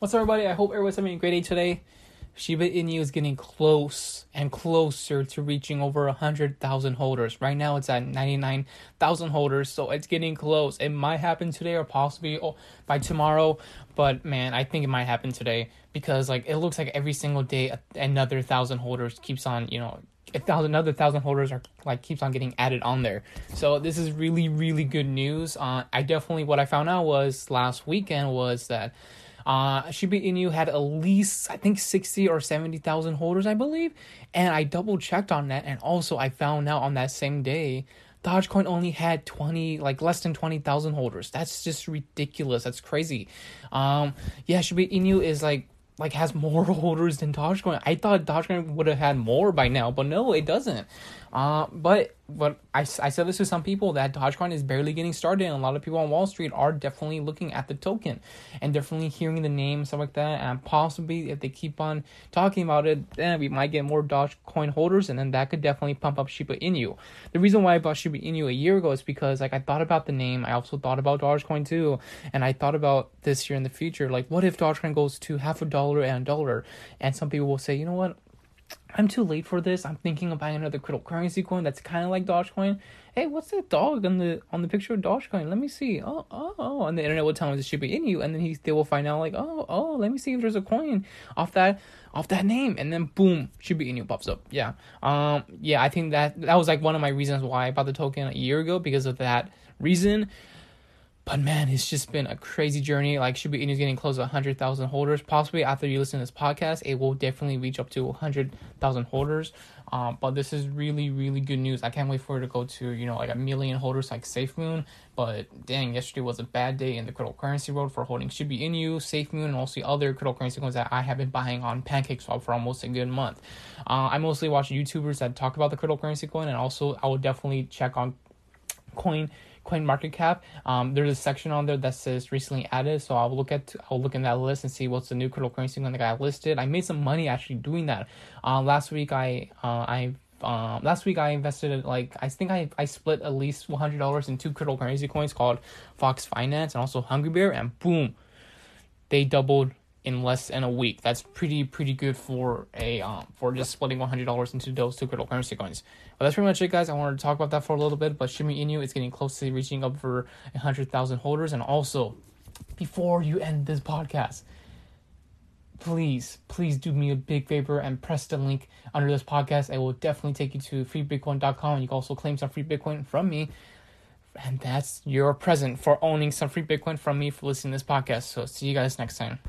What's up, everybody? I hope everyone's having a great day today. Shiba Inu is getting close and closer to reaching over 100,000 holders. Right now, it's at 99,000 holders, so it's getting close. It might happen today or possibly oh, by tomorrow, but man, I think it might happen today because like it looks like every single day another thousand holders keeps on, you know, a thousand another thousand holders are like keeps on getting added on there. So this is really really good news. Uh, I definitely what I found out was last weekend was that uh, Shiba Inu had at least I think sixty or seventy thousand holders, I believe, and I double checked on that, and also I found out on that same day. Dogecoin only had 20 like less than 20,000 holders. That's just ridiculous. That's crazy. Um yeah, Shiba Inu is like like has more holders than Dogecoin. I thought Dogecoin would have had more by now, but no, it doesn't. Uh, but but I, I said this to some people that Dogecoin is barely getting started, and a lot of people on Wall Street are definitely looking at the token and definitely hearing the name stuff like that. And possibly if they keep on talking about it, then we might get more Dogecoin holders, and then that could definitely pump up Shiba Inu. The reason why I bought Shiba Inu a year ago is because like I thought about the name, I also thought about Dogecoin too, and I thought about this year in the future. Like, what if Dogecoin goes to half a dollar and a dollar? And some people will say, you know what? I'm too late for this. I'm thinking of buying another cryptocurrency coin that's kind of like Dogecoin. Hey, what's that dog on the on the picture of Dogecoin? Let me see. Oh, oh, oh. And the internet will tell me it's Shiba Inu, and then he they will find out like, oh, oh, let me see if there's a coin off that off that name, and then boom, Shiba Inu pops up. Yeah, um, yeah. I think that that was like one of my reasons why I bought the token a year ago because of that reason. But man, it's just been a crazy journey. Like Shiba is getting close to 100,000 holders. Possibly after you listen to this podcast, it will definitely reach up to 100,000 holders. Um, but this is really, really good news. I can't wait for it to go to, you know, like a million holders like SafeMoon. But dang, yesterday was a bad day in the cryptocurrency world for holding Shiba Inu, SafeMoon, and also other cryptocurrency coins that I have been buying on PancakeSwap for almost a good month. Uh, I mostly watch YouTubers that talk about the cryptocurrency coin, and also I will definitely check on coin CoinMarketCap. Um there's a section on there that says recently added so i'll look at i'll look in that list and see what's the new cryptocurrency one that got listed. I made some money actually doing that. Uh, last week i uh, i um, last week I invested like I think I, I split at least one hundred dollars in two cryptocurrency coins called Fox Finance and also Hungry Bear and boom, they doubled in less than a week. That's pretty pretty good for a um for just splitting one hundred dollars into those two cryptocurrency coins. But that's pretty much it, guys. I wanted to talk about that for a little bit. But Shiba Inu is getting close to reaching up for hundred thousand holders. And also, before you end this podcast, please please do me a big favor and press the link under this podcast. I will definitely take you to freebitcoin.com. And you can also claim some free Bitcoin from me. And that's your present for owning some free Bitcoin from me for listening to this podcast. So see you guys next time.